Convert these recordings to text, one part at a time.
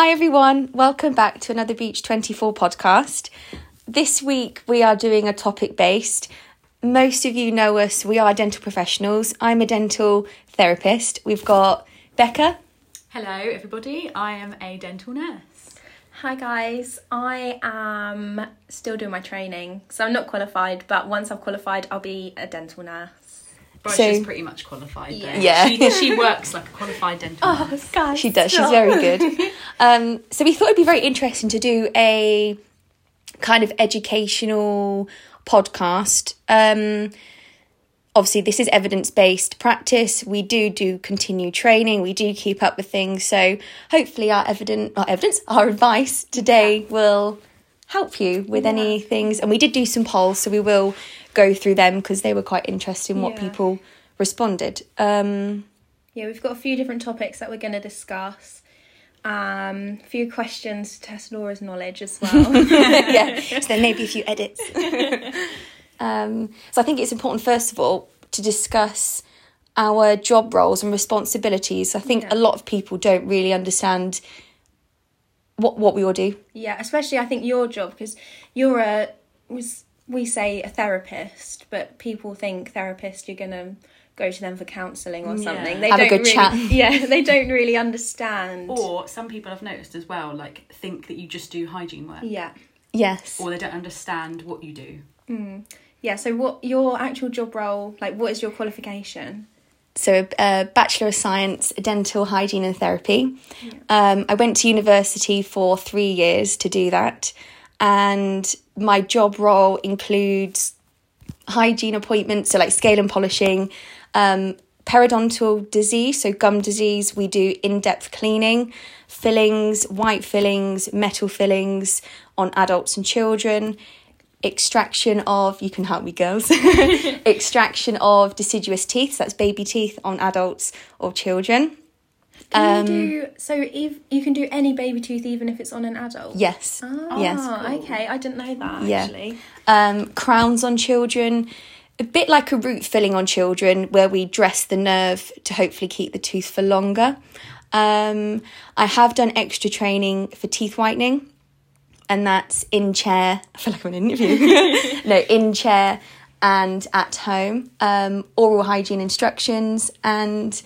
Hi, everyone. Welcome back to another Beach 24 podcast. This week we are doing a topic based. Most of you know us, we are dental professionals. I'm a dental therapist. We've got Becca. Hello, everybody. I am a dental nurse. Hi guys, I am still doing my training, so I'm not qualified. But once I've qualified, I'll be a dental nurse. Bryce So- is pretty much qualified. though. Yeah. She, she works like a qualified dental Oh, nurse. guys, She does, she's very good. Um, so we thought it'd be very interesting to do a kind of educational podcast. Um, obviously, this is evidence based practice. We do do continued training. We do keep up with things. So hopefully, our evidence, our evidence, our advice today will help you with any things. And we did do some polls, so we will go through them because they were quite interesting. What Yeah. people responded. Um, Yeah, we've got a few different topics that we're going to discuss. Um, a few questions to test Laura's knowledge as well. yeah, so then maybe a few edits. um, so I think it's important, first of all, to discuss our job roles and responsibilities. I think Yeah. a lot of people don't really understand what what we all do. yeah, especially I think your job because you're a was we say a therapist, but people think therapist you're going to go to them for counselling or Yeah. something. They Have a don't good really, chat. Yeah, they don't really understand. Or some people I've noticed as well, like think that you just do hygiene work, yeah. Yes. or they don't understand what you do. Yeah, so what your actual job role, like what is your qualification? So a Bachelor of Science, Dental Hygiene and Therapy. Um, I went to university for three years to do that, and my job role includes hygiene appointments, so like scale and polishing, um, periodontal disease, so gum disease. We do in depth cleaning, fillings, white fillings, metal fillings on adults and children. Extraction of, you can help me, girls. Extraction of deciduous teeth, so that's baby teeth on adults or children. Can Um, you do so if you can do any baby tooth even if it's on an adult? Yes. Oh, Yes. okay. I didn't know that Yeah. actually. um, crowns on children, a bit like a root filling on children, where we dress the nerve to hopefully keep the tooth for longer. Um, I have done extra training for teeth whitening, and that's in chair. I feel like I'm in an interview. no, in chair and at home. Um, oral hygiene instructions, and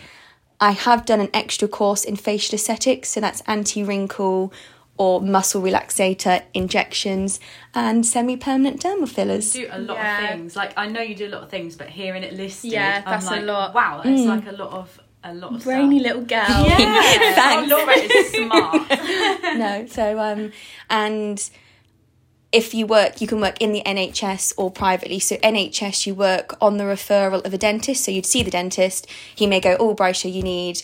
I have done an extra course in facial aesthetics, so that's anti wrinkle or muscle relaxator injections and semi permanent dermal fillers. You do a lot Yeah. of things. Like I know you do a lot of things, but hearing it listed, Yeah, that's a I'm like, lot. wow, it's like a lot of a lot of Brainy stuff. little girl. Yeah, Thanks. Oh, Laura is smart. no, so um, and if you work, you can work in the NHS or privately. So NHS, you work on the referral of a dentist. So you'd see the dentist. He may go, "Oh, Brycia, you need."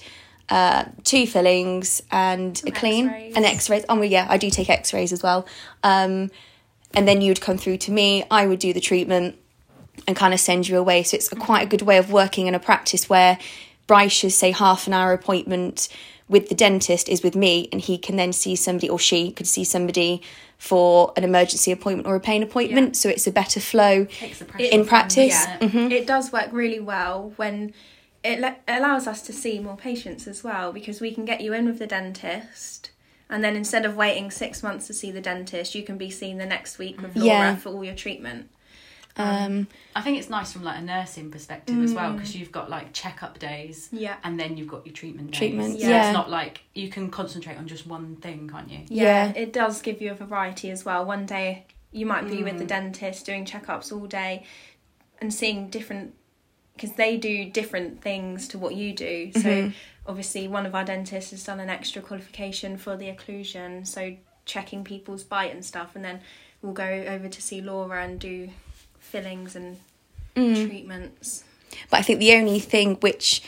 Uh, two fillings and a clean X-rays. and x-rays oh well, yeah i do take x-rays as well um, and then you'd come through to me i would do the treatment and kind of send you away. So it's a, quite a good way of working in a practice where Bryce's say half an hour appointment with the dentist is with me, and he can then see somebody or she could see somebody for an emergency appointment or a pain appointment. Yeah. So it's a better flow. Takes the pressure In practice, yeah. Mm-hmm. It does work really well when it le- allows us to see more patients as well because we can get you in with the dentist. And then instead of waiting six months to see the dentist, you can be seen the next week with Laura Yeah. for all your treatment. Um, I think it's nice from like a nursing perspective as well mm. because you've got like checkup days, Yeah. and then you've got your treatment days. Treatment, so yeah. it's not like you can concentrate on just one thing, can't you? Yeah. it does give you a variety as well. One day you might be with the mm. dentist doing checkups all day and seeing different because they do different things to what you do. So mm-hmm. obviously one of our dentists has done an extra qualification for the occlusion, so checking people's bite and stuff and then we'll go over to see Laura and do fillings and treatments. But I think the only thing which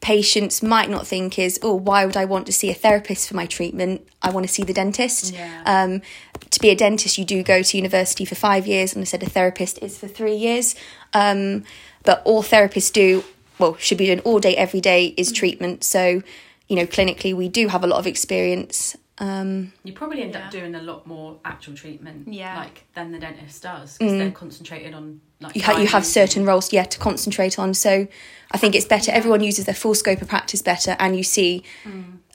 patients might not think is, oh, why would I want to see a therapist for my treatment? I want to see the dentist. Yeah. Um, to be a dentist, you do go to university for five years, and I said a therapist is for three years. Um, but all therapists do, well, should be doing all day, every day is treatment. So, you know, clinically, we do have a lot of experience. Um, You probably end Yeah. up doing a lot more actual treatment, Yeah. like than the dentist does, because they're concentrated on like Mm. you, ha- you have certain roles, yeah, to concentrate on. So I think it's better. Everyone uses their full scope of practice better, and you see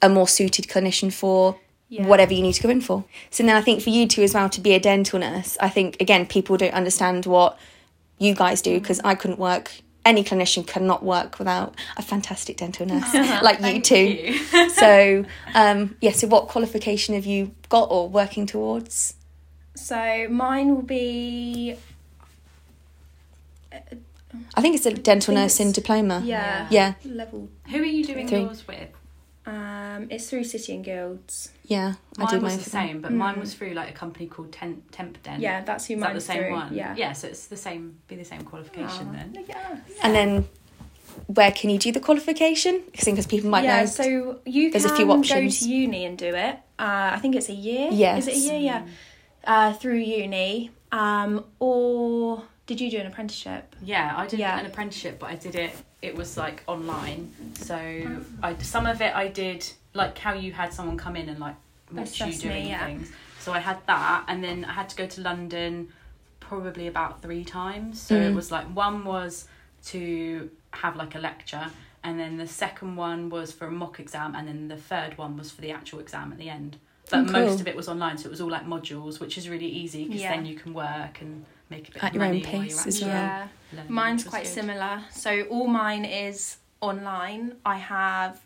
a more suited clinician for Yeah. whatever you need to go in for. So then I think for you two as well to be a dental nurse, I think again people don't understand what you guys do because I couldn't work. Any clinician cannot work without a fantastic dental nurse like you two. you. so um, yeah, so what qualification have you got or working towards? So mine will be I think it's a dental nursing diploma. yeah Yeah, level. Who are you doing Three. yours with? Um, it's through City and Guilds. yeah. I Mine did was mine the for same, but mine was through like a company called Temp, Tempdent. Yeah, that's who Is that the same through. one? Yeah. Yeah, so it's the same, be the same qualification Oh, then. Yeah. And then where can you do the qualification? Because people might know. yeah, know. so you There's a can few go options. to uni and do it. Uh, I think it's a year. Yes. Is it a year? Yeah. Uh, through uni. Um, or did you do an apprenticeship? Yeah, I did Yeah. an apprenticeship, but I did it. It was like online, so I some of it I did like how you had someone come in and like watch you Assess me, doing yeah. things. So I had that, and then I had to go to London probably about three times. So it Mm. was like one was to have like a lecture, and then the second one was for a mock exam, and then the third one was for the actual exam at the end. But Oh, cool. most of it was online, so it was all like modules, which is really easy because Yeah. then you can work and make a bit At of your own money while pace you're as well. Yeah. Mine's quite good. similar. So all mine is online. I have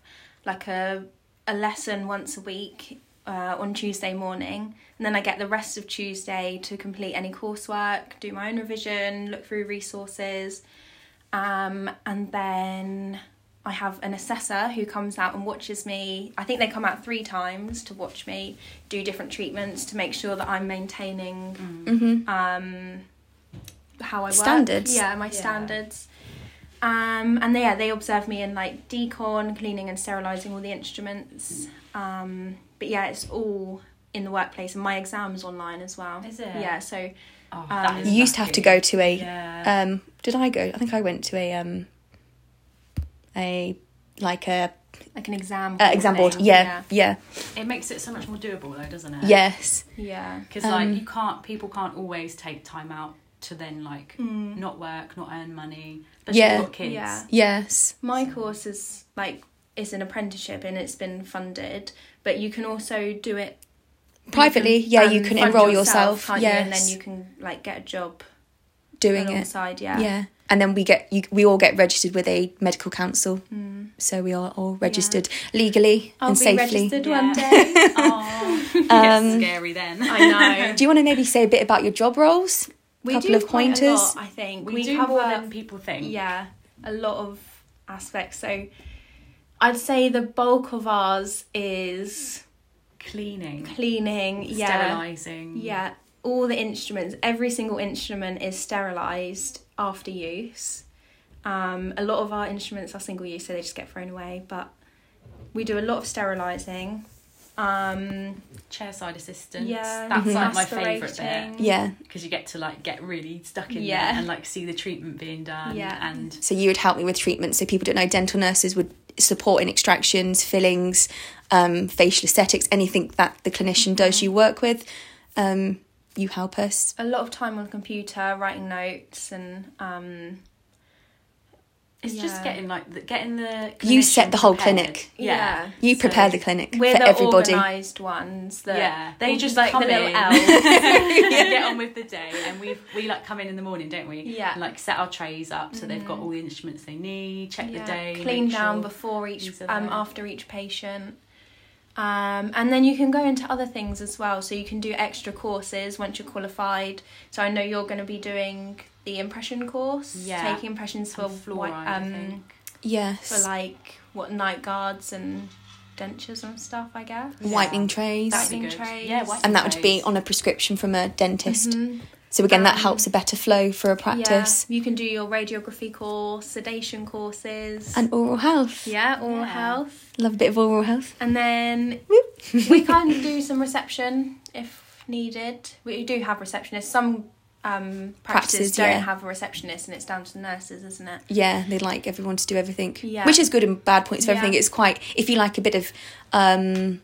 like a a lesson once a week uh, on Tuesday morning, and then I get the rest of Tuesday to complete any coursework, do my own revision, look through resources, um, and then I have an assessor who comes out and watches me. I think they come out three times to watch me do different treatments to make sure that I'm maintaining hmm um, how I work. Standards. Yeah, my Yeah. standards. Um, and they, yeah, they observe me in like decon, cleaning and sterilising all the instruments. Um, but yeah, it's all in the workplace, and my exams online as well. Is it? Yeah, so Oh, Um, You used to have to go to a. Yeah. Um, did I go? I think I went to a um, a like a like an exam. uh, exam board. thing. Yeah, yeah, it makes it so much more doable, though, doesn't it? yes, yeah. Because Um, like you can't, people can't always take time out to then like Mm. not work, not earn money. Especially Yeah. if you've got kids. Yeah. yes. My course is like is an apprenticeship and it's been funded, but you can also do it Privately, you can, yeah, you um, can enroll yourself. can't you? and then you can like get a job doing it. Yeah, Yeah. and then we get you. We all get registered with a medical council, Mm. so we are all registered legally I'll and be safely. registered Yeah. one day. Oh, Um, it's scary then. I know. Do you want to maybe say a bit about your job roles? We Couple do of quite a pointers? lot, I think We, we, do cover more than people think. yeah a lot of aspects. So I'd say the bulk of ours is Cleaning, cleaning. Yeah, sterilising. yeah. All the instruments, every single instrument is sterilised after use. Um, a lot of our instruments are single use, so they just get thrown away. But we do a lot of sterilising. Um, Chairside assistance. yeah, That's Mhm. like my favourite bit. Yeah. Because you get to like get really stuck in Yeah. there and like see the treatment being done. Yeah. And So you would help me with treatment. So people don't know dental nurses would support in extractions, fillings, um, facial aesthetics, anything that the clinician does. You work with. Um, you help us. a lot of time on the computer, writing notes, and um, it's just getting like the, getting the You set the whole prepared. clinic. Yeah. Yeah. You So- prepare the clinic we're for the everybody. organised ones. That yeah, they just like come the little in, elves. get on with the day, and we we like come in in the morning, don't we? Yeah. And, like set our trays up so they've got Mhm. all the instruments they need. Check Yeah, the day, clean down sure before each um after each patient um and then you can go into other things as well so you can do extra courses once you're qualified so i know you're going to be doing the impression course Yeah. taking impressions for And fluoride, white, um. Yes. for like what night guards and dentures and stuff i guess Whitening trays. That'd be Whitening good. trays. Yeah, whitening and that would be on a prescription from a dentist. Mhm. So again, that Um, helps a better flow for a practice. yeah you can do your radiography course sedation courses And oral health. yeah oral Yeah. health Love a bit of oral health. And then we can do some reception if needed. We do have receptionists. Some um, practices, Practices, don't yeah. have a receptionist, and it's down to the nurses, isn't it? Yeah, they like everyone to do everything. Yeah. Which is good and bad points of Yeah. everything. It's quite if you like a bit of um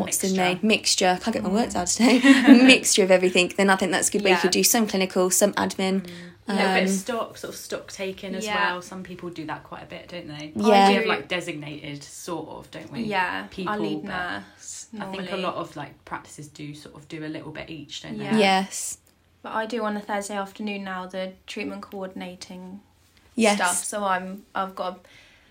what's the Mixture. name mixture. I can't get my words out today. mixture of everything. Then I think that's a good way. You Yeah. could do some clinical, some admin. A bit of Um, stock, sort of stock taking as Yeah. well. Some people do that quite a bit, don't they? Yeah. We have like designated, sort of, don't we? Yeah, People, our lead but nurse. I think a lot of like practices do sort of do a little bit each, don't they? Yes. But I do on a Thursday afternoon now the treatment coordinating Yes. stuff. So I'm I've got a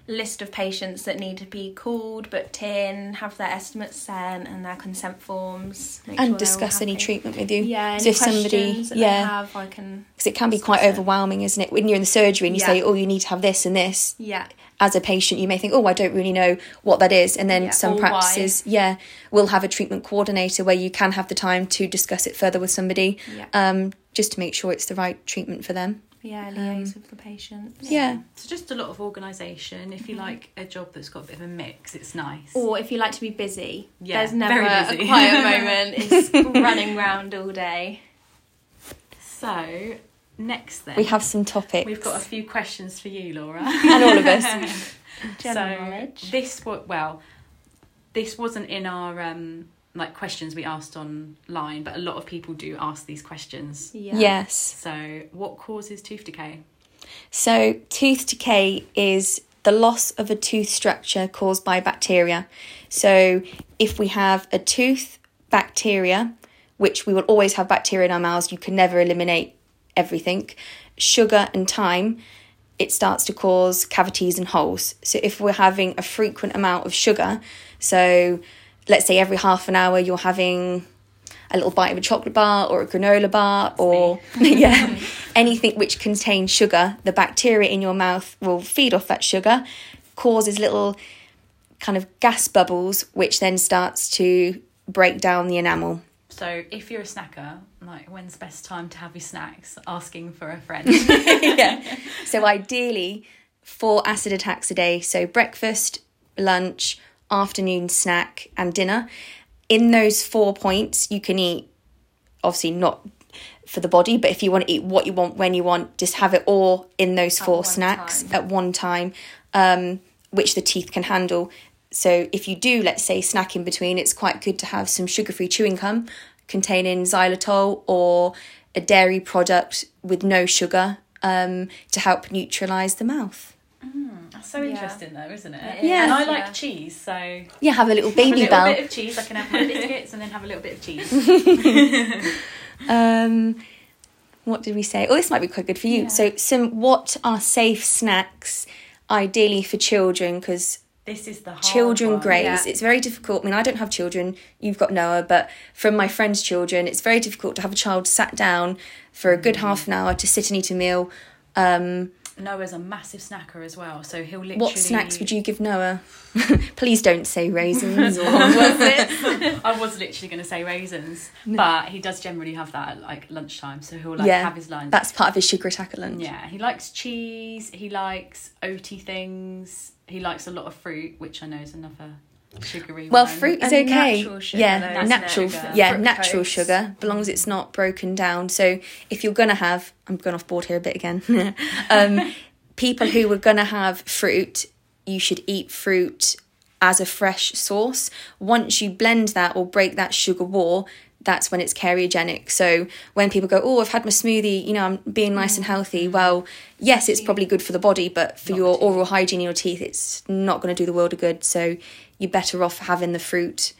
list of patients that need to be called, booked in, have their estimates sent and their consent forms. make sure And discuss any treatment with you. Yeah, So any if somebody, questions that they yeah, have, I can. because it can be quite it. overwhelming, isn't it? When you're in the surgery and you Yeah. say, "Oh, you need to have this and this," Yeah, as a patient, you may think, "Oh, I don't really know what that is," and then Yeah, some or why. practices, yeah, will have a treatment coordinator where you can have the time to discuss it further with somebody, yeah, um, just to make sure it's the right treatment for them. Yeah. Liaise with the patients. Yeah. So just a lot of organisation. If you Mm-hmm. like a job that's got a bit of a mix, it's nice. Or if you like to be busy, Yeah, there's never a, busy. a quiet moment. It's running round all day. So next then We have some topics. we've got a few questions for you, Laura. and all of us. General so knowledge. this was well, this wasn't in our um like questions we asked online, but a lot of people do ask these questions. Yeah. Yes. So, what causes tooth decay? So, tooth decay is the loss of a tooth structure caused by bacteria. So, if we have a tooth bacteria, which we will always have bacteria in our mouths, you can never eliminate everything, sugar and time, it starts to cause cavities and holes. So, if we're having a frequent amount of sugar, so let's say every half an hour you're having a little bite of a chocolate bar or a granola bar or yeah anything which contains sugar the bacteria in your mouth will feed off that sugar causes little kind of gas bubbles which then starts to break down the enamel So, if you're a snacker, like when's the best time to have your snacks? Asking for a friend. yeah so ideally four acid attacks a day so breakfast lunch afternoon snack and dinner. In those four points you can eat obviously not for the body but if you want to eat what you want when you want just have it all in those four snacks time. at one time um, which the teeth can handle. So if you do let's say snack in between it's quite good to have some sugar-free chewing gum containing xylitol or a dairy product with no sugar um, to help neutralize the mouth That's so Yeah. interesting, though, isn't it? It Yeah. And I like yeah. cheese, so yeah have a little baby have a little bell bit of cheese. I can have my biscuits and then have a little bit of cheese. Um, what did we say? Oh, this might be quite good for you. Yeah. So, some what are safe snacks, ideally for children? Because This is the hard children one. graze. yeah. It's very difficult. I mean, I don't have children. You've got Noah, but from my friends' children, it's very difficult to have a child sat down for a good Mm. half an hour to sit and eat a meal. Um, Noah's a massive snacker as well, so he'll literally. what snacks would you give Noah? Please don't say raisins or I was literally going to say raisins, but he does generally have that at like lunchtime, so he'll like Yeah, have his lunch. that's part of his sugar attack at lunch. Yeah, he likes cheese. He likes oaty things. He likes a lot of fruit, which I know is another sugary Well, fruit is And okay. natural sugar, yeah, natural. it? f- Yeah, Fructose. natural sugar, as long as it's not broken down. So if you're gonna have, I'm going off board here a bit again. um, people who were gonna have fruit, you should eat fruit as a fresh source. Once you blend that or break that sugar wall, that's when it's cariogenic. So when people go, "Oh, I've had my smoothie," you know, I'm being nice and healthy. Well, yes, it's probably good for the body, but for Not your oral hygiene in your teeth, it's not going to do the world a good. So you're better off having the fruit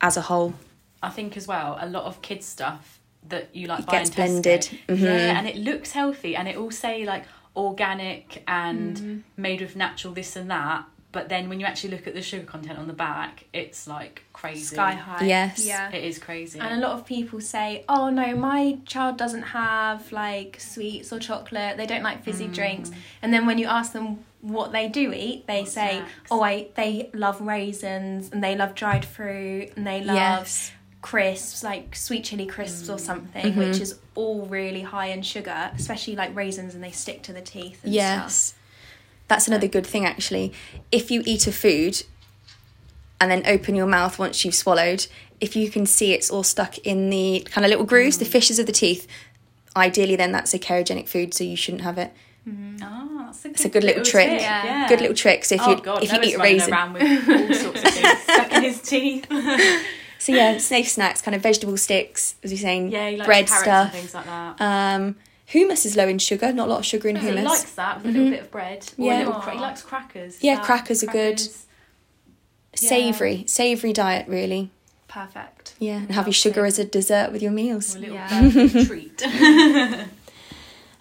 as a whole. I think as well, a lot of kids stuff that you like It buy gets in Tesco. blended. Mhm. Yeah, and it looks healthy, and it will say like organic and Mm-hmm. made with natural this and that. But then when you actually look at the sugar content on the back, it's like crazy. Sky high. Yes. Yeah. It is crazy. And a lot of people say, "Oh no, my child doesn't have like sweets or chocolate. They don't like fizzy drinks." And then when you ask them what they do eat, they say? "Oh, I they love raisins and they love dried fruit and they love Yes. crisps, like sweet chili crisps or something, Mm-hmm. which is all really high in sugar, especially like raisins, and they stick to the teeth." And Yes. stuff. That's another good thing actually. If you eat a food and then open your mouth once you've swallowed, if you can see it's all stuck in the kind of little grooves, Mm. the fissures of the teeth, ideally then that's a cariogenic food, so you shouldn't have it. Ah, that's a good, It's a good little trick. tip, Yeah. Yeah. Good little trick. So if oh you God, if you eat a raisin, around with all sorts of things stuck in his teeth. So yeah, safe snacks, kind of vegetable sticks, as you're saying, yeah, bread stuff. and things like that. Um, hummus is low in sugar, not a lot of sugar in humus. He likes that with a little bit of bread. Yeah. cra- he likes crackers. Yeah, That- crackers are good. crackers. Savoury, savoury diet, really. Perfect. Yeah, and have your sugar as a dessert with your meals. Or a little Yeah. treat.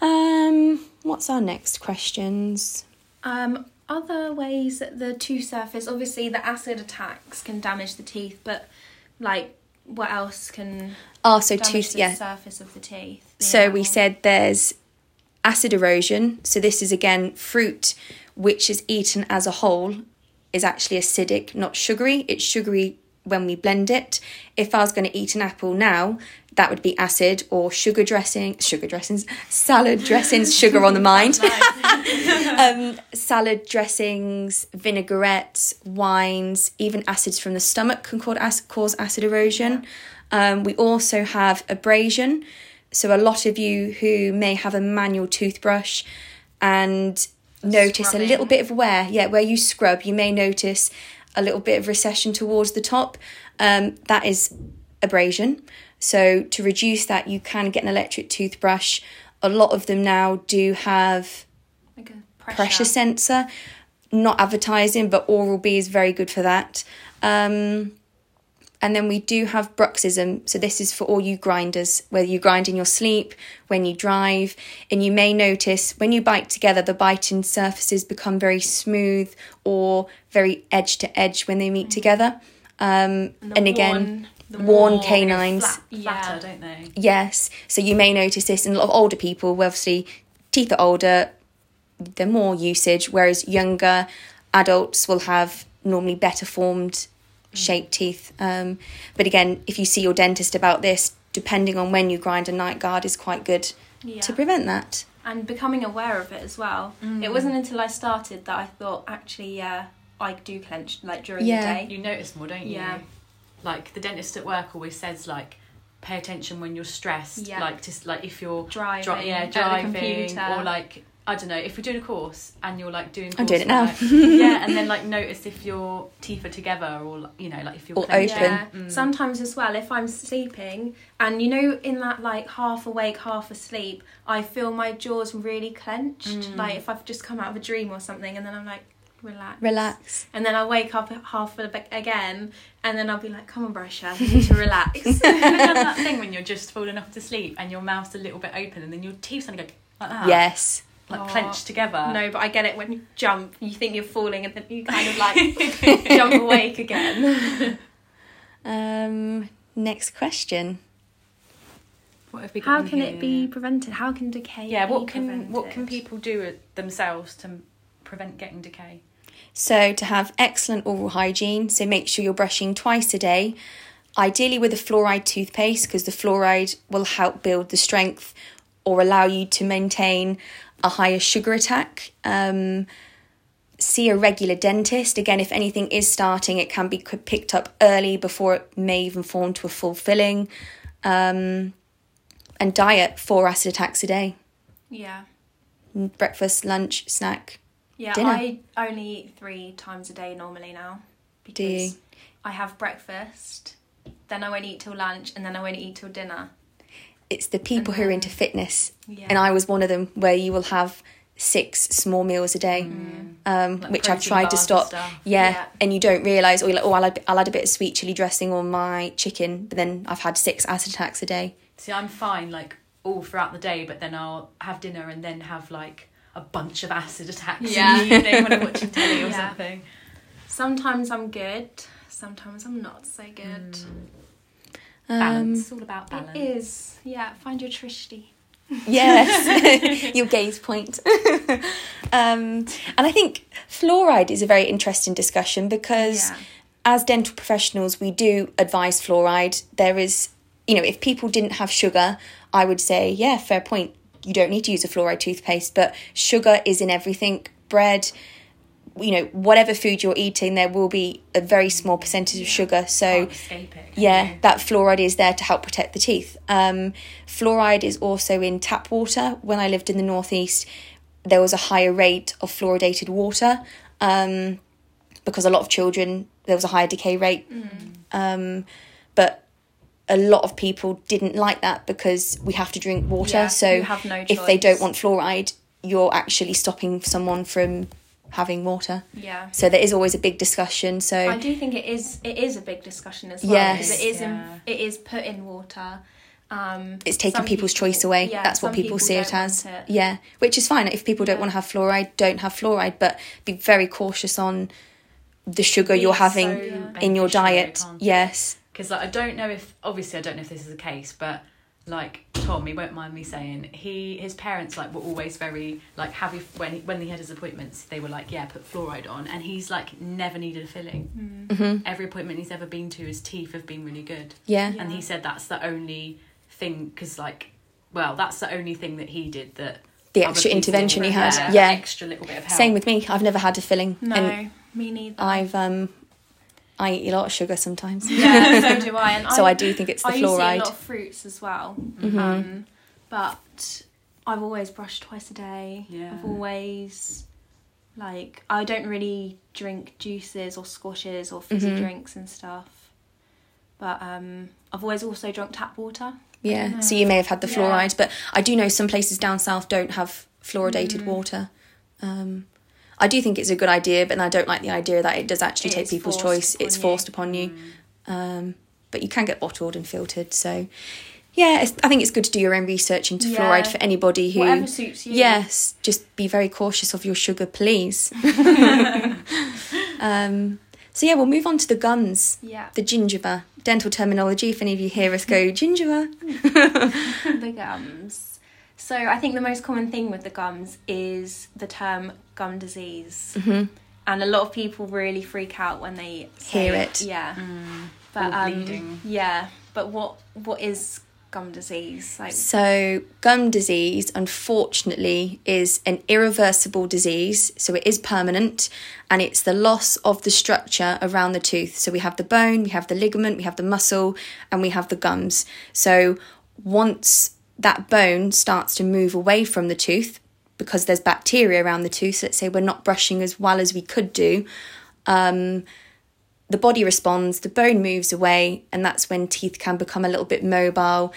Um, what's our next questions? Um, other ways that the tooth surface, obviously the acid attacks can damage the teeth, but like what else can Oh, so damage tooth, the yeah. surface of the teeth? the So we said there's acid erosion. So this is again fruit which is eaten as a whole is actually acidic, not sugary. It's sugary when we blend it. If I was going to eat an apple now, that would be acid or sugar dressing, sugar dressings, salad dressings, sugar on the mind. um, salad dressings, vinaigrettes, wines, even acids from the stomach can cause acid, cause acid erosion. Um, we also have abrasion. So, a lot of you who may have a manual toothbrush and notice a little bit of wear, yeah, where you scrub, you may notice a little bit of recession towards the top. Um, that is abrasion. So, to reduce that, you can get an electric toothbrush. A lot of them now do have like a pressure. pressure sensor. Not advertising, but Oral B is very good for that. Um, and then we do have bruxism. So this is for all you grinders, whether you grind in your sleep, when you drive, and you may notice when you bite together, the biting surfaces become very smooth or very edge to edge when they meet together. Um, the and again, worn- worn More, canines. Flat, flatter, Yeah. don't they? Yes. So you may notice this in a lot of older people, where obviously teeth are older, they're more usage, whereas younger adults will have normally better formed shaped teeth. Um, but again, if you see your dentist about this, depending on when you grind a night guard is quite good Yeah. to prevent that. and becoming aware of it as well. Mm. It wasn't until I started that I thought, actually, yeah, I do clench like during Yeah. the day. You notice more, don't you? Yeah. Like the dentist at work always says, like, pay attention when you're stressed. Yeah. Like, just like if you're Driving, dri- yeah, driving, or like I don't know, if we're doing a course and you're like doing. I'm doing it now. coursework, yeah, and then like notice if your teeth are together or you know, like if you're Or open. Yeah. Mm. Sometimes as well, if I'm sleeping and you know, in that like half awake, half asleep, I feel my jaws really clenched. Mm. Like if I've just come out of a dream or something, and then I'm like, relax. Relax. And then I'll wake up at half a bit again, and then I'll be like, come on, Brusha, you need to relax. Have you done that thing when you're just falling off to sleep and your mouth's a little bit open and then your teeth suddenly go like that? Yes. Like Oh, clenched together. no, but I get it when you jump, you think you're falling, and then you kind of like jump awake again. Um, next question. What have we got How in can it be prevented? How can decay Yeah, be what can what can people do it themselves to prevent getting decay? So, to have excellent oral hygiene, so make sure you're brushing twice a day, ideally with a fluoride toothpaste, because the fluoride will help build the strength or allow you to maintain a higher sugar attack. Um, see a regular dentist. Again, if anything is starting, it can be picked up early before it may even form to a full filling. Um, and diet four acid attacks a day Yeah. breakfast, lunch, snack. Yeah, Dinner. I only eat three times a day normally now because Do? I have breakfast, then I won't eat till lunch, and then I won't eat till dinner. it's the people who are into fitness Yeah. and i was one of them where you will have six small meals a day um, Like which i've tried to stop yeah, Yeah. and you don't realize or you're like oh I'll add, I'll add a bit of sweet chili dressing on my chicken but then i've had six acid attacks a day See, I'm fine like all throughout the day, but then I'll have dinner and then have like a bunch of acid attacks Yeah. in the evening when I'm watching telly or Yeah. something. Sometimes I'm good, sometimes I'm not so good. um, Balance. it's all about balance. It is, yeah. Find your Drishti. yes your gaze point um, and i think fluoride is a very interesting discussion because Yeah. as dental professionals, we do advise fluoride. There is, you know, if people didn't have sugar, I would say, yeah, fair point. You don't need to use a fluoride toothpaste, but sugar is in everything. Bread, you know, whatever food you're eating, there will be a very small percentage of sugar. So, it. yeah, you? that fluoride is there to help protect the teeth. Um, fluoride is also in tap water. When I lived in the northeast, there was a higher rate of fluoridated water. Um, because a lot of children there was a higher decay rate. Um, but a lot of people didn't like that because we have to drink water. Yeah, so you have no if they don't want fluoride, you're actually stopping someone from having water. Yeah. So there is always a big discussion. So I do think it is it is a big discussion as well. Yes. because it is Yeah. in, it is put in water. Um, it's taking people's people- choice away. yeah, That's what some people, see it as. it. Yeah, which is fine. If people don't Yeah. want to have fluoride, don't have fluoride, but be very cautious on the sugar you're having so in your diet. can't? Yes. Because like I don't know if obviously I don't know if this is the case, but like Tom, he won't mind me saying he his parents like were always very like have you when he, when he had his appointments they were like yeah put fluoride on and he's like never needed a filling. hmm Every appointment he's ever been to, his teeth have been really good, Yeah. Yeah. and he said that's the only thing because like well that's the only thing that he did that The extra intervention he had. there, Yeah. extra little bit of help. Same with me. I've never had a filling, No, and me neither. I've um, I eat a lot of sugar sometimes. yeah, so do I. And so I do think it's the I used to eat a fluoride. lot of fruits as well. Mhm. Um, but I've always brushed twice a day. Yeah. I've always like I don't really drink juices or squashes or fizzy Mhm. drinks and stuff. But um, I've always also drunk tap water. Yeah, know. so you may have had the Yeah. fluoride, but I do know some places down south don't have fluoridated Mm. water. Um, I do think it's a good idea, but I don't like the idea that it does actually It take people's choice. It's you. forced upon you. Mm. Um, but you can get bottled and filtered. So, yeah, it's, I think it's good to do your own research into Yeah. fluoride for anybody who. Whatever suits you. Yes, just be very cautious of your sugar, please. um, so yeah, we'll move on to the gums, Yeah. the gingiva. Dental terminology. If any of you hear us go gingiva, the gums. So I think the most common thing with the gums is the term gum disease. Mhm. And a lot of people really freak out when they say Hear it. Yeah. Mm. But um, yeah, but what what is gum disease? Like So, gum disease, unfortunately, is an irreversible disease. So, it is permanent and it's the loss of the structure around the tooth. So, we have the bone, we have the ligament, we have the muscle, and we have the gums. So, once that bone starts to move away from the tooth, because there's bacteria around the tooth, so let's say we're not brushing as well as we could do, um, the body responds, the bone moves away, and that's when teeth can become a little bit mobile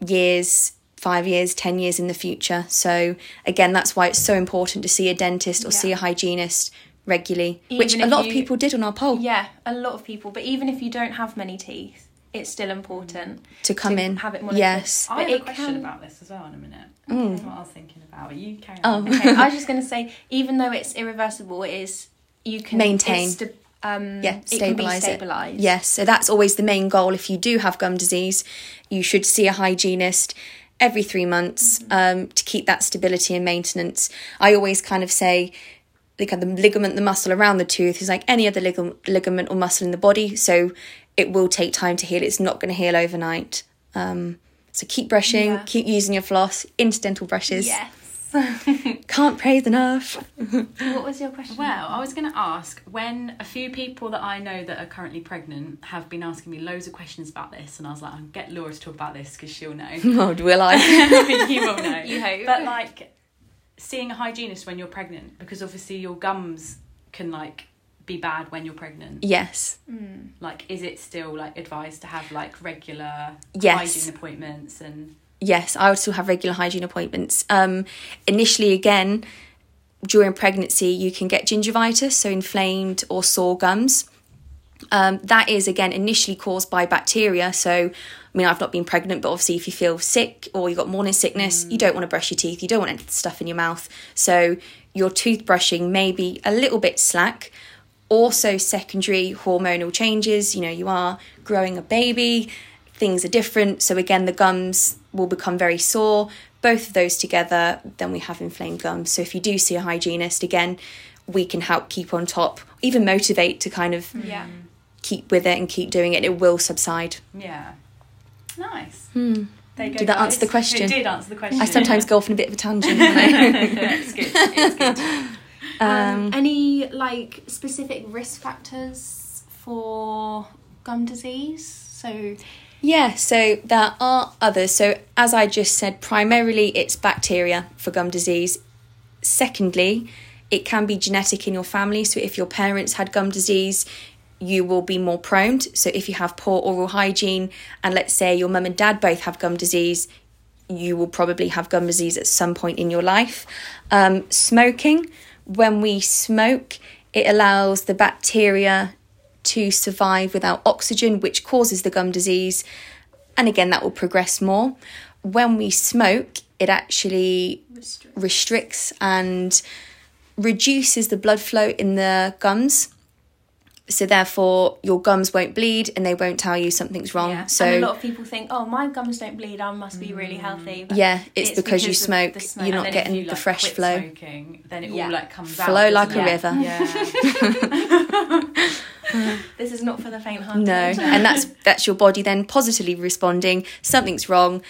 years, five years, 10 years in the future. So, again, that's why it's so important to see a dentist or see a hygienist regularly, which a lot of people did on our poll yeah, a lot of people. But even if you don't have many teeth, it's still important to come to in. have it monitored. Yes. I But have a question can- about this as well in a minute. Mm. What I was thinking about. You carry Oh. on. okay, I was just going to say, even though it's irreversible, it is you can Maintain. it's sta- um, Yeah, it stabilise it. stabilized. Yes, so that's always the main goal. If you do have gum disease, you should see a hygienist every three months um, to keep that stability and maintenance. I always kind of say, like the ligament, the muscle around the tooth is like any other lig- ligament or muscle in the body. So it will take time to heal. It's not going to heal overnight. Um, so keep brushing, Yeah. keep using your floss, interdental brushes. Yes. Can't praise enough. what was your question? Well, I was going to ask when a few people that I know that are currently pregnant have been asking me loads of questions about this, and I was like, I'll get Laura to talk about this because she'll know. oh, will I? you will know. You hope. But like seeing a hygienist when you're pregnant, because obviously your gums can like be bad when you're pregnant. yes. Mm. Like, is it still like advised to have like regular Yes. hygiene appointments and yes, I would still have regular hygiene appointments. Um, initially, again, during pregnancy, you can get gingivitis, so inflamed or sore gums. Um, that is again initially caused by bacteria. So, I mean, I've not been pregnant, but obviously, if you feel sick or you've got morning sickness, you don't want to brush your teeth, you don't want any stuff in your mouth. So, your toothbrushing may be a little bit slack. Also, secondary hormonal changes. You know, you are growing a baby, things are different. So, again, the gums will become very sore. Both of those together, then we have inflamed gums. So, if you do see a hygienist, again, we can help keep on top, even motivate to kind of Yeah. keep with it and keep doing it. It will subside. yeah. Nice. Hmm. There Did that answer the question? It did answer the question. I sometimes go off on a bit of a tangent. don't it's good. It's good. Um, um, any like specific risk factors for gum disease? So yeah, so there are others. So, as I just said, primarily it's bacteria for gum disease. Secondly, It can be genetic in your family. So if your parents had gum disease, you will be more prone. So if you have poor oral hygiene, and let's say your mum and dad both have gum disease, you will probably have gum disease at some point in your life. Um, smoking, when we smoke, it allows the bacteria to survive without oxygen, which causes the gum disease. And again, that will progress more. When we smoke, it actually Restrict. restricts and reduces the blood flow in the gums. So therefore, your gums won't bleed and they won't tell you something's wrong. Yeah. So and a lot of people think, oh, my gums don't bleed. I must be really mm. healthy. But yeah, it's, it's because, you because of smoke. smoke. You're not getting you, the like, fresh flow. Smoking, then it Yeah. all like comes Flow out. like a it? river. Yeah. this is not for the faint-hearted. No, and that's that's your body then positively responding. Something's wrong.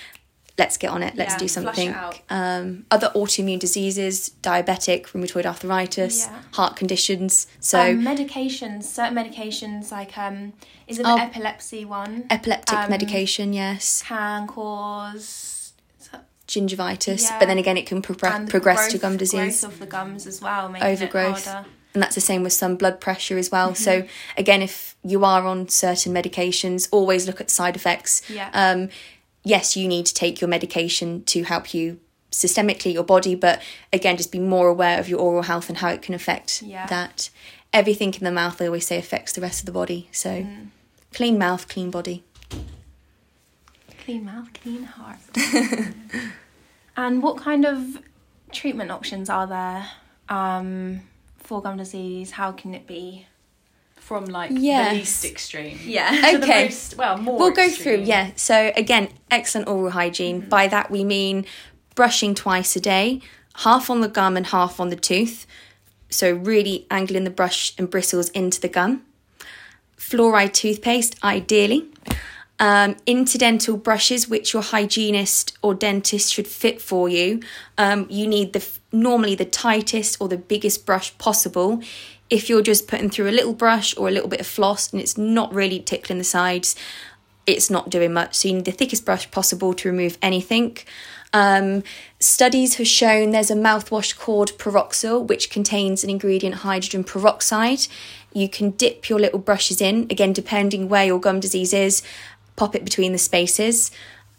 Let's get on it. Let's Yeah, do something. Um, other autoimmune diseases, diabetic, rheumatoid arthritis, Yeah. heart conditions. So um, medications, certain medications like um, is it the Oh. epilepsy one? epileptic um, medication, yes, Can cause gingivitis, yeah. but then again, it can progress the progress to gum disease. Growth of the gums as well, Overgrowth. and that's the same with some blood pressure as well. So again, if you are on certain medications, always look at side effects. Yeah. Um, yes, you need to take your medication to help you systemically your body, but again, just be more aware of your oral health and how it can affect Yeah. that. Everything in the mouth, they always say, affects the rest of the body. So clean mouth, clean body. Clean mouth, clean heart. and what kind of treatment options are there um, for gum disease? How can it be? From like Yes. the least extreme. Yeah. To the Okay. most, well, more. we'll go extreme. through yeah so again excellent oral hygiene by that we mean brushing twice a day half on the gum and half on the tooth so really angling the brush and bristles into the gum fluoride toothpaste ideally um, interdental brushes which your hygienist or dentist should fit for you um, you need the normally the tightest or the biggest brush possible if you're just putting through a little brush or a little bit of floss and it's not really tickling the sides it's not doing much so you need the thickest brush possible to remove anything um, studies have shown there's a mouthwash called Peroxyl, which contains an ingredient hydrogen peroxide. You can dip your little brushes in, again, depending where your gum disease is, pop it between the spaces.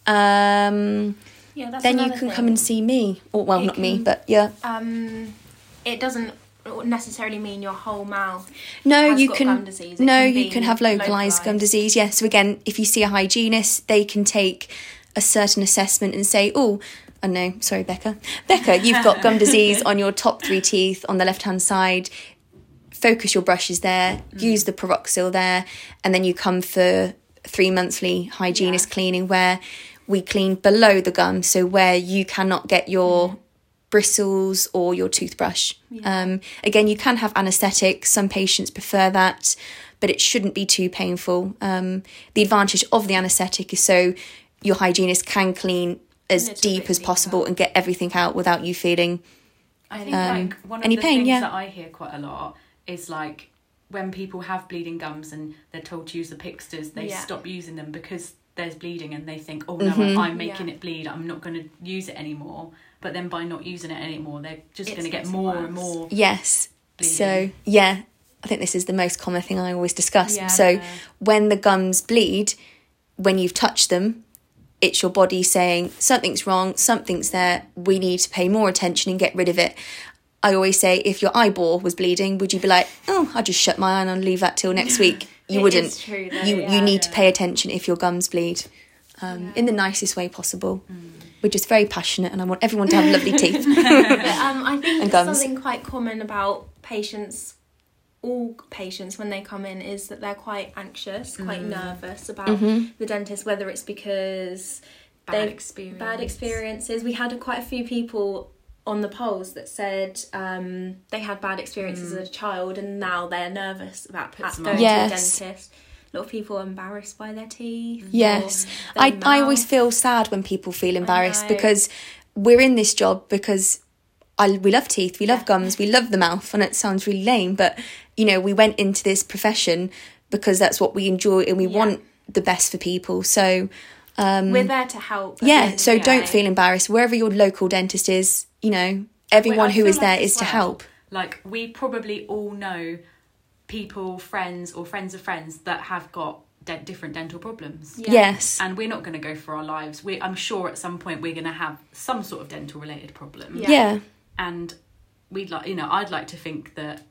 Um, Yeah, that's then you can thing. come and see me. Or, well, not me, but yeah. Um, it doesn't necessarily mean your whole mouth. No, you can. No, can you can have localized gum disease. Yeah. So again, if you see a hygienist, they can take a certain assessment and say, "Oh, I know. Sorry, Becca. Becca, you've got gum disease on your top three teeth on the left hand side. Focus your brushes there. Mm. Use the peroxyl there, and then you come for three monthly hygienist Yeah. cleaning where we clean below the gum, so where you cannot get your Mm. Bristles or your toothbrush. Um, again, you can have anaesthetic. Some patients prefer that, but it shouldn't be too painful. Um, the advantage of the anaesthetic is so your hygienist can clean as deep as possible deeper. and get everything out without you feeling. I think Um, like one of any the pain, things yeah. that I hear quite a lot is like when people have bleeding gums and they're told to use the Piksters, they Yeah. stop using them because there's bleeding and they think, oh no, Mm-hmm. I'm making Yeah. it bleed. I'm not going to use it anymore. But then by not using it anymore, they're just going to get more worse. and more. Yes. So, yeah, I think this is the most common thing I always discuss. Yeah. So, when the gums bleed, when you've touched them, it's your body saying something's wrong, something's there, we need to pay more attention and get rid of it. I always say, if your eyeball was bleeding, would you be like, oh, I'll just shut my eye and leave that till next week? You It wouldn't. is true though, you yeah. you need to pay attention if your gums bleed, um, in the nicest way possible. We're just very passionate, and I want everyone to have lovely teeth. But um, I think And gums. something quite common about patients, all patients when they come in, is that they're quite anxious, quite Mm. nervous about Mm-hmm. the dentist, whether it's because Bad they've- experience. bad experiences. We had quite a few people on the polls that said um, they had bad experiences as a child and now they're nervous about Puts them going off. to the dentist. Lot of people are embarrassed by their teeth. Yes. or I, their I always feel sad when people feel embarrassed because we're in this job because I, we love teeth, we love Yeah. gums, we love the mouth, and it sounds really lame, but you know, we went into this profession because that's what we enjoy and we Yeah. want the best for people. So, um, We're there to help. yeah, so don't feel embarrassed. Wherever your local dentist is, you know, everyone I who is there like is as to help. like we probably all know people, friends, or friends of friends that have got de- different dental problems. Yeah. Yes. And we're not going to go for our lives. We, I'm sure at some point we're going to have some sort of dental related problem. Yeah. Yeah. And we'd like, you know, I'd like to think that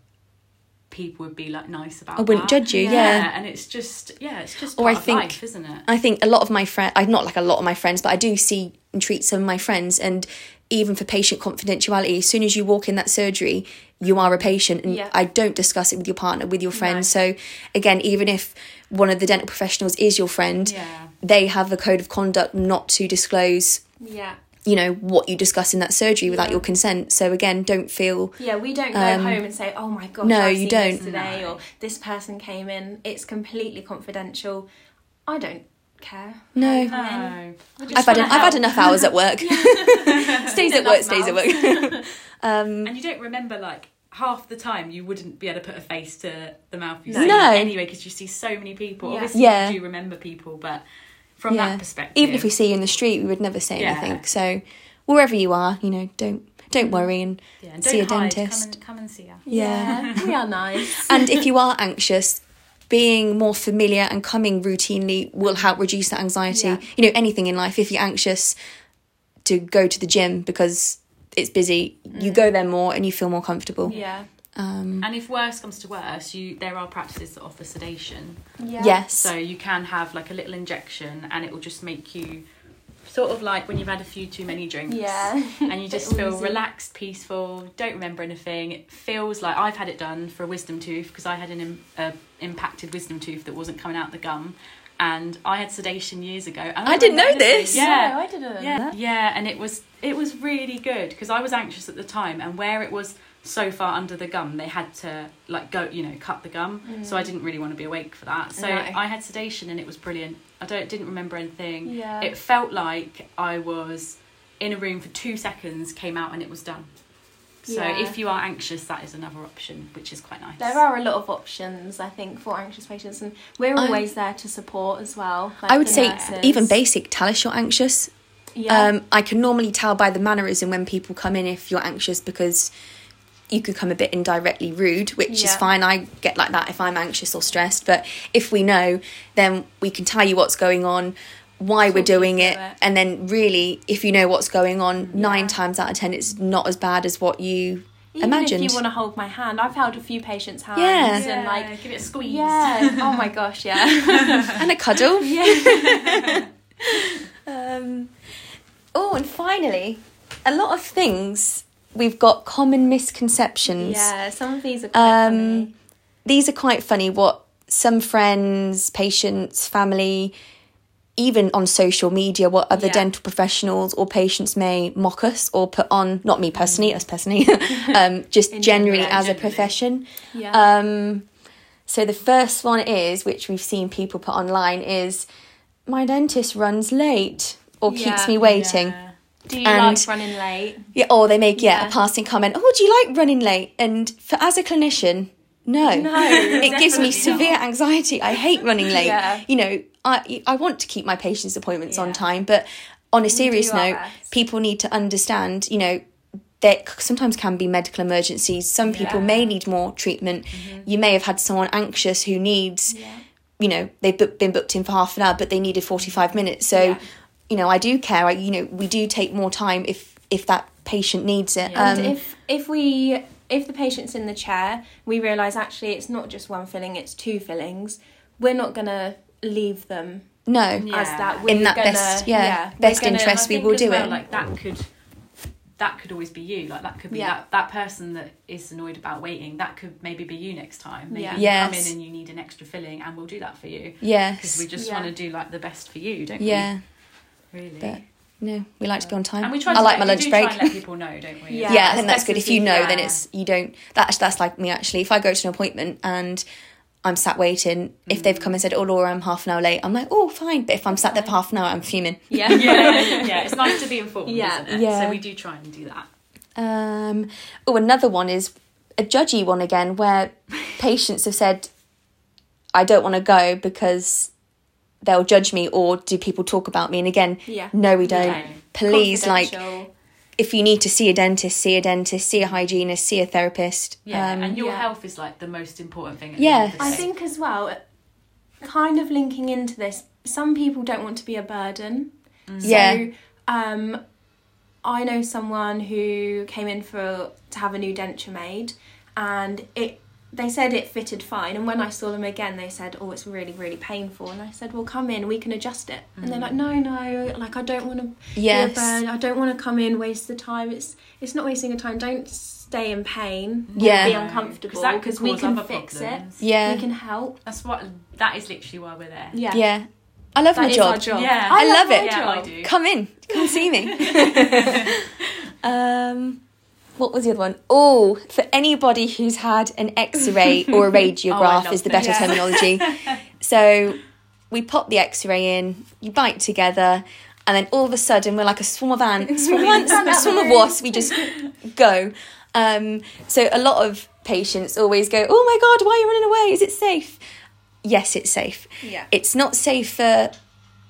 people would be like nice about. I wouldn't that. judge you. Yeah. Yeah. and it's just, yeah, it's just Or I of think- life, isn't it? I think a lot of my friends, I'm not like a lot of my friends, but I do see and treat some of my friends. And even for patient confidentiality, as soon as you walk in that surgery, you are a patient. And Yeah. I don't discuss it with your partner, with your friends. So, again, even if one of the dental professionals is your friend, Yeah. they have a code of conduct not to disclose, Yeah. you know, what you discuss in that surgery without Yeah. your consent. So, again, don't feel. Yeah, we don't go Um, home and say, "Oh my gosh, no, you don't. today," No. or "This person came in." It's completely confidential. I don't care. No. No. I've had, I've had enough hours at work. stays at work, stays at work. um, And you don't remember like half the time you wouldn't be able to put a face to the mouth you No. see No. anyway because you see so many people. Yeah. Obviously, Yeah. you do remember people, but from yeah. that perspective, Even if we see you in the street, we would never say Yeah. anything. So, wherever you are, you know, don't don't worry and yeah, and see a hide. dentist. Come and, come and see us. Yeah. we are nice. and if you are anxious being more familiar and coming routinely will help reduce that anxiety Yeah. you know anything in life if you're anxious to go to the gym because it's busy you go there more and you feel more comfortable yeah. um And if worse comes to worse, you there are practices that offer sedation. Yeah. yes So you can have like a little injection, and it will just make you sort of like when you've had a few too many drinks. Yeah. and you just feel woozy. relaxed, peaceful, don't remember anything. It feels like I've had it done for a wisdom tooth because I had an Im- uh, impacted wisdom tooth that wasn't coming out the gum, and I had sedation years ago. And I didn't know this. Yeah, No, I didn't. yeah, yeah, and it was it was really good because I was anxious at the time, and where it was so far under the gum, they had to like go, you know, cut the gum. So I didn't really want to be awake for that. So No. I had sedation, and it was brilliant. I don't didn't remember anything. Yeah. It felt like I was in a room for two seconds, came out, and it was done. So Yeah. if you are anxious, that is another option, which is quite nice. There are a lot of options, I think, for anxious patients, and we're I- always there to support as well. like i would say nurses. even basic tell us you're anxious Yeah. um i can normally tell by the mannerism when people come in if you're anxious because you could come a bit indirectly rude, which is fine. I get like that if I'm anxious or stressed. But if we know, then we can tell you what's going on, why we're doing it, it. and then really, if you know what's going on, nine times out of ten, it's not as bad as what you Even imagined. if you want to hold my hand, I've held a few patients' hands Yeah. and like, give it a squeeze. yeah, oh my gosh, yeah, and a cuddle. yeah, Um, oh, and finally, a lot of things we've got common misconceptions. yeah. Some of these are quite Um, funny. these are quite funny. What some friends, patients, family, even on social media, what other Yeah. dental professionals or patients may mock us or put on. Not me personally, us personally, um, just generally general, as a profession. Yeah, Um, so the first one is, which we've seen people put online, is my dentist runs late or keeps Yeah. me waiting. Yeah. Do you and- like running late? Yeah, or they make yeah, Yeah. a passing comment. Oh, do you like running late? And for as a clinician, no, No, it gives me severe not. anxiety. I hate running late. Yeah. You know, I I want to keep my patients' appointments on time, but on a serious note, people need to understand. You know. There sometimes can be medical emergencies. Some people Yeah. may need more treatment. Mm-hmm. You may have had someone anxious who needs, you know, they've been booked in for half an hour, but they needed 45 minutes. So, Yeah. You know, I do care. I, you know, we do take more time if if that patient needs it. Yeah. Um, And if if we if the patient's in the chair, we realise actually it's not just one filling; it's two fillings. We're not gonna leave them no, as Yeah. that. We're In that gonna, best- yeah, we're best gonna- interest. We will do well, it. Like that could that could always be you. Like that could be Yeah. that that person that is annoyed about waiting. That could maybe be you next time. Maybe Yeah. you Yes. come in and you need an extra filling, and we'll do that for you Yeah, because we just Yeah. want to do like the best for you, don't we? yeah, we? Really. but no, we like to be on time. and we try. I like let, my lunch break. Try and let people know, don't we? Yeah. yeah, I think that's good. If you know, can. then it's you don't. That's that's like me actually. If I go to an appointment and I'm sat waiting, if they've come and said, "Oh, Laura, I'm half an hour late," I'm like, "Oh, fine." But if I'm sat there for half an hour, I'm fuming. Yeah, yeah, yeah. It's nice to be informed, Yeah. isn't it? Yeah. So we do try and do that. Um, oh, another one is a judgy one again, where patients have said, "I don't want to go because they'll judge me," or do people talk about me? And again, Yeah. no, we don't. Yeah. Please, like, if you need to see a dentist, see a dentist, see a hygienist, see a therapist. Yeah, Um, and your yeah. health is like the most important thing. At Yeah. the end of the I think as well, kind of linking into this, some people don't want to be a burden. Yeah. So, um, I know someone who came in for to have a new denture made, and it. They said it fitted fine, and when I saw them again, they said, "Oh, it's really, really painful." And I said, "Well, come in, we can adjust it." And they're like, "No, no, like I don't want to Yes. be a burden. I don't want to come in, waste the time. It's it's not wasting your time. Don't stay in pain. Yeah. be uncomfortable uncomfortable 'cause because we can fix problems. it. Yeah. we can help. That's what. That is literally why we're there. Yeah, yeah. I love That my is job. our job. Yeah. I love my it. Yeah, I job. do. Come in, come see me. um, what was the other one? Oh, for anybody who's had an X-ray or a radiograph love is the better Yeah. terminology. so we pop the X-ray in, you bite together, and then all of a sudden we're like a swarm of ants, swarm of ants, a swarm of wasps. We just go. Um, so a lot of patients always go, "Oh my god, why are you running away? Is it safe?" Yes, it's safe. Yeah. It's not safe for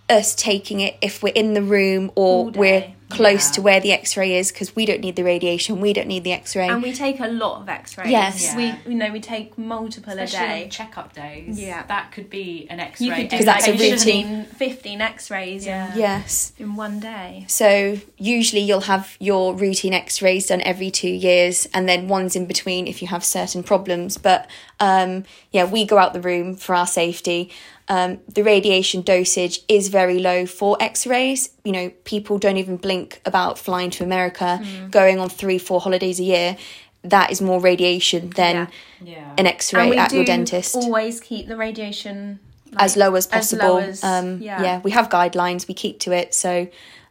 us taking it if we're in the room or we're close Yeah. to where the x-ray is because we don't need the radiation we don't need the x-ray And we take a lot of X-rays. Yes. Yeah. we you know we take multiple Especially a day. on checkup days. Yeah. That could be an X-ray. You could do Because that's a routine. 15, 15 X-rays Yeah. in, yes in one day. so usually you'll have your routine x-rays done every two years and then ones in between if you have certain problems but um, yeah we go out the room for our safety um, the radiation dosage is very low for x-rays you know people don't even blink about flying to america going on three four holidays a year that is more radiation than Yeah. Yeah. an x-ray we at your dentist always keep the radiation like, as low as as possible. low as- um, yeah. yeah. we have guidelines. We keep to it. So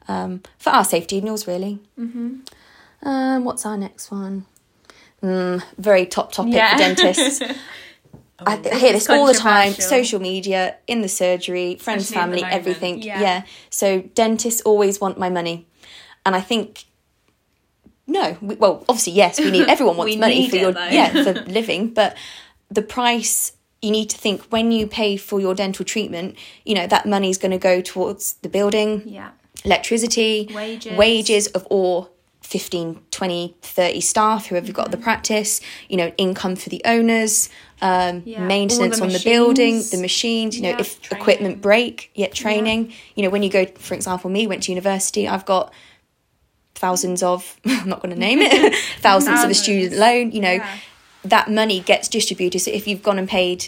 um, for our safety and yours, really. Mm-hmm. Um, what's our next one? Mm, very top topic Yeah. for dentists. I This hear this all the time. Social media, in the surgery, friends, Especially family, everything. Yeah. Yeah. So dentists always want my money, and I think. No, we, well, obviously, yes. We need everyone wants money for it, your though. yeah for living, but the price you need to think when you pay for your dental treatment, you know that money is going to go towards the building, Yeah. electricity, Wages. wages of all 15, 20, 30 staff, whoever you've got the practice, you know, income for the owners, um, Yeah, maintenance the on the building, the machines, you know, Yeah, if training. equipment break, yet training, you know, when you go, for example, me went to university, I've got thousands of, I'm not going to name it, thousands of a student loan, you know, Yeah. that money gets distributed. So if you've gone and paid,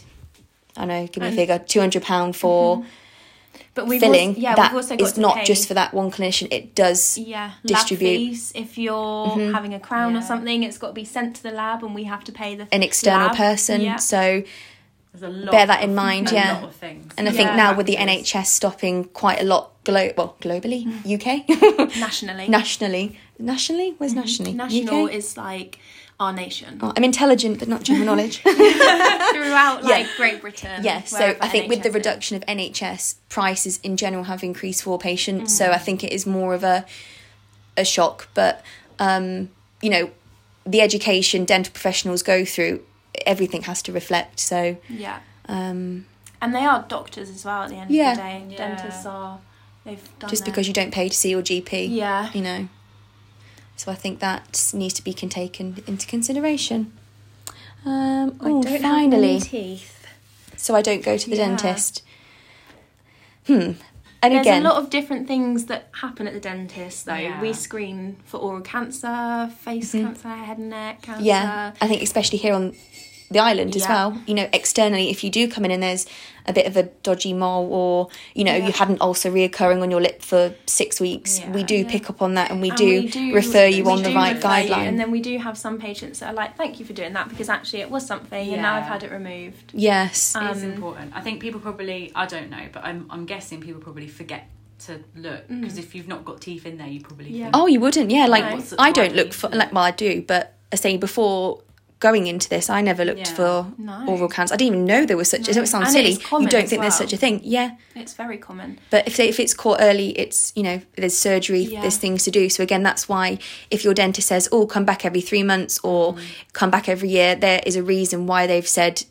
I don't know, give me a figure, two hundred pound for But we've filling. also, yeah, that we've also got is to not pay, just for that one clinician. It does. yeah distribute. lab fees. If you're mm-hmm. having a crown or something, it's got to be sent to the lab, and we have to pay the An external lab. person, Yeah. so a lot bear that of- in mind, a yeah. lot of things. and I think Yeah. now with the NHS stopping quite a lot, glo- well, globally, mm. UK, nationally. nationally, nationally, where's mm-hmm. nationally? National UK? is like our nation Oh, I'm intelligent, but not general knowledge. throughout like Great Britain. Yeah, so I think with the NHS is. reduction of NHS, prices in general have increased for patients. Mm. So I think it is more of a a shock. But um, you know, the education dental professionals go through, everything has to reflect. So yeah, um, and they are doctors as well. At the end Yeah. of the day, Yeah. dentists are. They've done just their- because you don't pay to see your GP, Yeah. you know. So I think that needs to be taken into consideration. Um, oh, finally, teeth. so I don't go to the Yeah. dentist. Hmm. And There's again, a lot of different things that happen at the dentist, though. Yeah. We screen for oral cancer, face cancer, head and neck cancer. Mm-hmm. Yeah, I think especially here on the island as Yeah. well. You know, externally, if you do come in and there's a bit of a dodgy mole, or you know, Yeah. you had an ulcer reoccurring on your lip for six weeks, Yeah. we do Yeah. pick up on that, and we, And do, refer you on the right refer you, guideline. And then we do have some patients that are like, "Thank you for doing that," because actually it was something, and now I've had it removed. yes, It is Um, important. I think people probably, I don't know, but I'm, I'm guessing people probably forget to look because if you've not got teeth in there, you probably Mm. Yeah. oh, you wouldn't, yeah. Like No. I don't look for like well, I do, but I say before going into this, I never looked Yeah. for No. oral cancer. I didn't even know there was such. No. It sounds And silly. You don't think there's such a thing, yeah. It's very common. But if they, if it's caught early, it's you know there's surgery, Yeah. there's things to do. So again, that's why if your dentist says, "Oh, come back every three months" or Mm. "Come back every year," there is a reason why they've said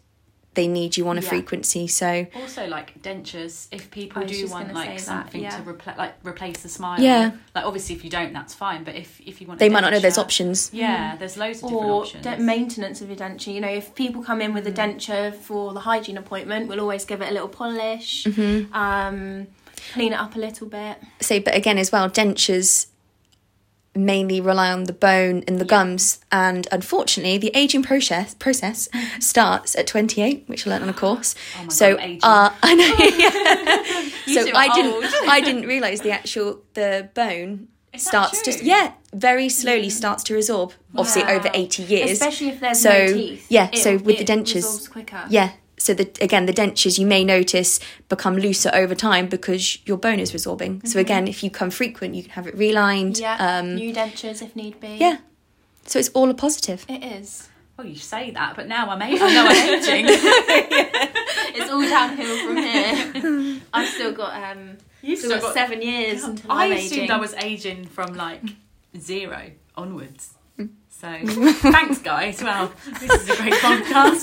they need you on a Yeah. frequency. So Also, like dentures, if people do want like say that, something yeah. to repla- like replace the smile. Yeah. Like obviously, if you don't, that's fine. But if if you want, a they might not know there's options. Yeah, there's loads of different or options. de- maintenance of your denture. You know, if people come in with a Mm. denture for the hygiene appointment, we'll always give it a little polish, Mm-hmm. um, clean it up a little bit. So, but again, as well, dentures mainly rely on the bone and the Yeah. gums, and unfortunately, the aging process process starts at 28, which I learned on a course. Oh my so, God, uh, I know. You so I didn't. I didn't realize the actual the bone starts just yeah very slowly starts to resorb. Obviously, Wow. over 80 years. Especially if there's So, no teeth. yeah, It- so with the dentures- quicker. Yeah. So the again the dentures you may notice become looser over time because your bone is resorbing. So again, if you come frequent, you can have it relined. Mm-hmm. Yeah, Um, new dentures if need be. yeah. So it's all a positive. It is. Well, you say that, but now I'm aging. I know I'm aging. It's all downhill from here. I've still got um You've still got, seven years until I I'm assumed aging. I was aging from like zero onwards. Mm. So thanks, guys. Well, this is a great podcast.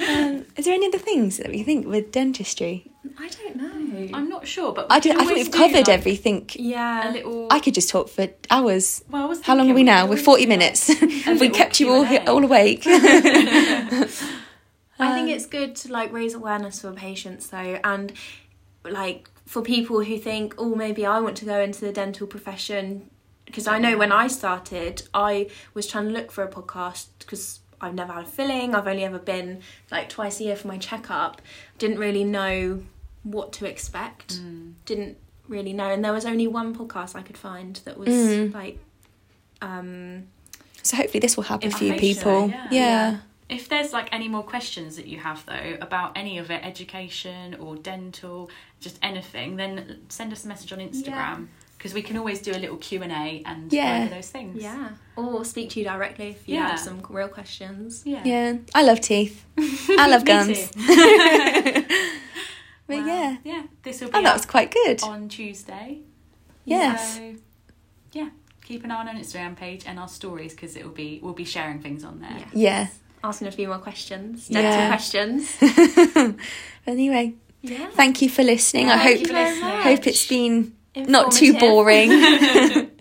Um, is there any other things that we think with dentistry? I don't know. I'm not sure, but I don't. I think we've covered like, everything. yeah. A little. I could just talk for hours. well, I was How long are thinking we now? We're forty do, like, minutes. a we kept you all all awake. I think it's good to like raise awareness for patients though, and like for people who think, oh, maybe I want to go into the dental profession. Because I know when I started, I was trying to look for a podcast because I've never had a filling. I've only ever been like twice a year for my checkup. Didn't really know what to expect. Mm. Didn't really know, and there was only one podcast I could find that was Mm. like, um, so hopefully this will help a few Information, people. yeah. yeah. If there's like any more questions that you have though about any of it, education or dental, just anything, then send us a message on Instagram because we can always do a little Q and A and Yeah. over those things. yeah, or speak to you directly if you Yeah. have some real questions. yeah, Yeah. I love teeth. I love Me gums. But Well, yeah. yeah, this will oh, be Oh, that was quite good. on Tuesday. Yes. So, yeah, keep an eye on our Instagram page and our stories because it will be we'll be sharing things on there. Yeah. Yeah. asking a few more questions, Yeah. dental questions. anyway, Yeah. thank you for listening. I Thank hope you very much. hope it's been not too boring.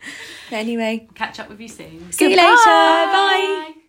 Anyway, Catch up with you soon. see you later. Bye. Bye.